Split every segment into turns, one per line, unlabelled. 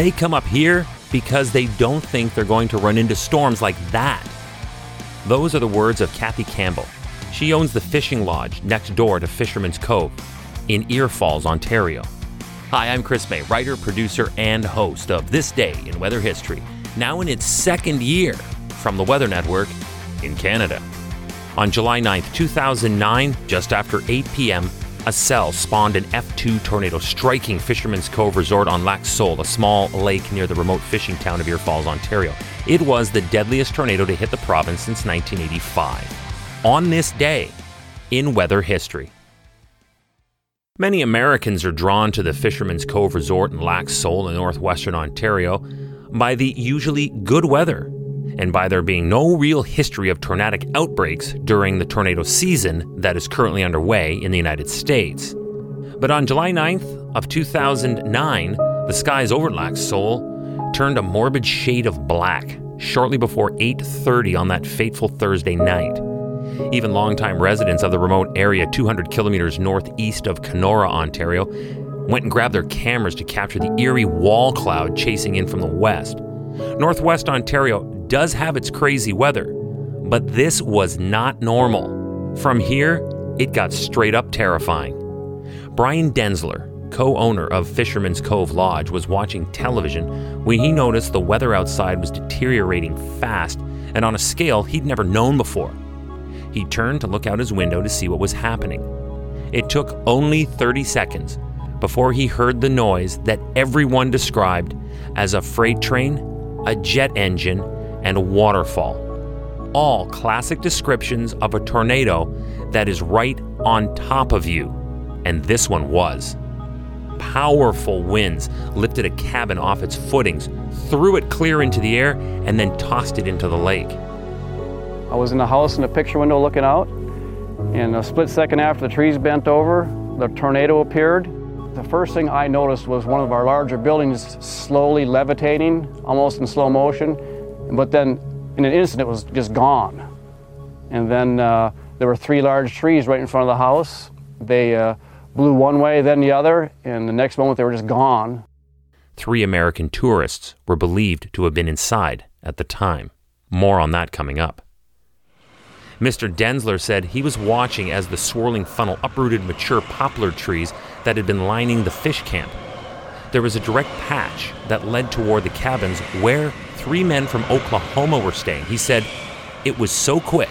They come up here because they don't think they're going to run into storms like that. Those are the words of Kathy Campbell. She owns the fishing lodge next door to Fisherman's Cove in Ear Falls, Ontario. Hi, I'm Chris May, writer, producer, and host of This Day in Weather History, now in its second year from the Weather Network in Canada. On July 9th, 2009, just after 8 p.m., a cell spawned an F2 tornado striking Fisherman's Cove Resort on Lac Seul, a small lake near the remote fishing town of Ear Falls, Ontario. It was the deadliest tornado to hit the province since 1985. On this day in weather history. Many Americans are drawn to the Fisherman's Cove Resort in Lac Seul in northwestern Ontario by the usually good weather and by there being no real history of tornadic outbreaks during the tornado season that is currently underway in the United States. But on July 9th of 2009, the skies over Lac Seul turned a morbid shade of black shortly before 8:30 on that fateful Thursday night. Even longtime residents of the remote area 200 kilometers northeast of Kenora, Ontario, went and grabbed their cameras to capture the eerie wall cloud chasing in from the west. Northwest Ontario does have its crazy weather, but this was not normal. From here, it got straight up terrifying. Brian Denzler, co owner of Fisherman's Cove Lodge, was watching television when he noticed the weather outside was deteriorating fast and on a scale he'd never known before. He turned to look out his window to see what was happening. It took only 30 seconds before he heard the noise that everyone described as a freight train, a jet engine, and waterfall. All classic descriptions of a tornado that is right on top of you. And this one was. Powerful winds lifted a cabin off its footings, threw it clear into the air, and then tossed it into the lake.
I was in the house in the picture window looking out, and a split second after the trees bent over, the tornado appeared. The first thing I noticed was one of our larger buildings slowly levitating, almost in slow motion, but then in an instant, it was just gone. And then uh, there were three large trees right in front of the house. They uh, blew one way, then the other, and the next moment they were just gone.
Three American tourists were believed to have been inside at the time. More on that coming up. Mr. Denzler said he was watching as the swirling funnel uprooted mature poplar trees that had been lining the fish camp. There was a direct patch that led toward the cabins where three men from Oklahoma were staying. He said it was so quick,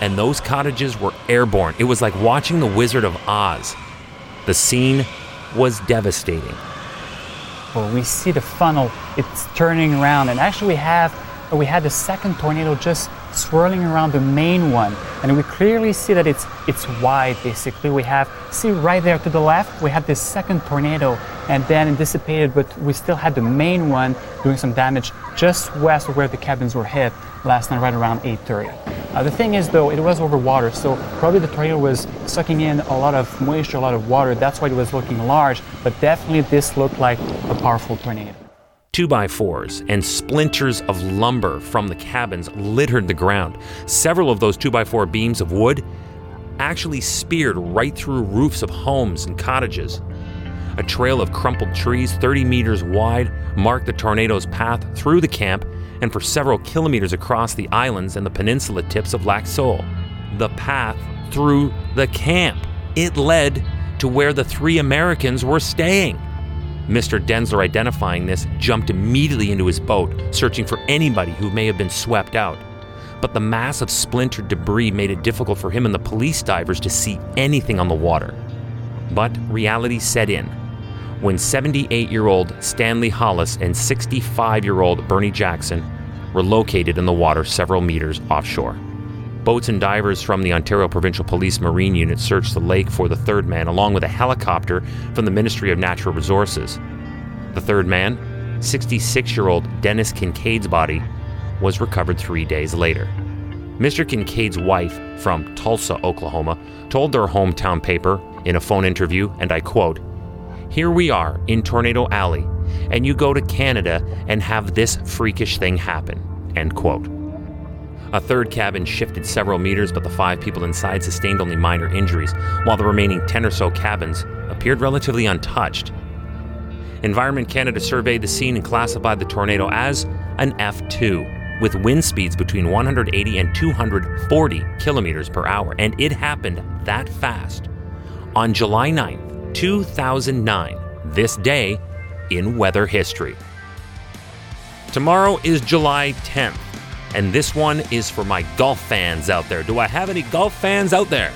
and those cottages were airborne. It was like watching The Wizard of Oz. The scene was devastating.
Well, we see the funnel, it's turning around, and actually we have we had the second tornado just swirling around the main one and we clearly see that it's it's wide basically. We have see right there to the left we had this second tornado and then it dissipated but we still had the main one doing some damage just west of where the cabins were hit last night right around 8.30 uh, the thing is though it was over water so probably the tornado was sucking in a lot of moisture a lot of water. That's why it was looking large but definitely this looked like a powerful tornado
2x4s and splinters of lumber from the cabins littered the ground. Several of those 2x4 beams of wood actually speared right through roofs of homes and cottages. A trail of crumpled trees 30 meters wide marked the tornado's path through the camp and for several kilometers across the islands and the peninsula tips of Lac Seul. The path through the camp. It led to where the three Americans were staying. Mr. Denzler, identifying this, jumped immediately into his boat, searching for anybody who may have been swept out. But the mass of splintered debris made it difficult for him and the police divers to see anything on the water. But reality set in when 78 year old Stanley Hollis and 65 year old Bernie Jackson were located in the water several meters offshore. Boats and divers from the Ontario Provincial Police Marine Unit searched the lake for the third man, along with a helicopter from the Ministry of Natural Resources. The third man, 66 year old Dennis Kincaid's body, was recovered three days later. Mr. Kincaid's wife from Tulsa, Oklahoma, told their hometown paper in a phone interview, and I quote, Here we are in Tornado Alley, and you go to Canada and have this freakish thing happen. End quote. A third cabin shifted several meters, but the five people inside sustained only minor injuries, while the remaining 10 or so cabins appeared relatively untouched. Environment Canada surveyed the scene and classified the tornado as an F2 with wind speeds between 180 and 240 kilometers per hour, and it happened that fast. On July 9th, 2009, this day in weather history. Tomorrow is July 10th, and this one is for my golf fans out there. Do I have any golf fans out there?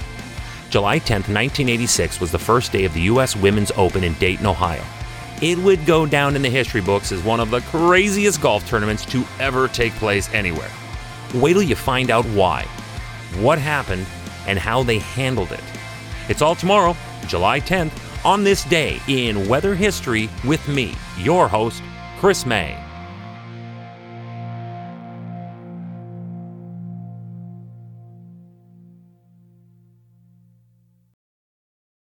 July 10th, 1986 was the first day of the U.S. Women's Open in Dayton, Ohio. It would go down in the history books as one of the craziest golf tournaments to ever take place anywhere. Wait till you find out why, what happened, and how they handled it. It's all tomorrow, July 10th, on this day in weather history with me, your host, Chris May.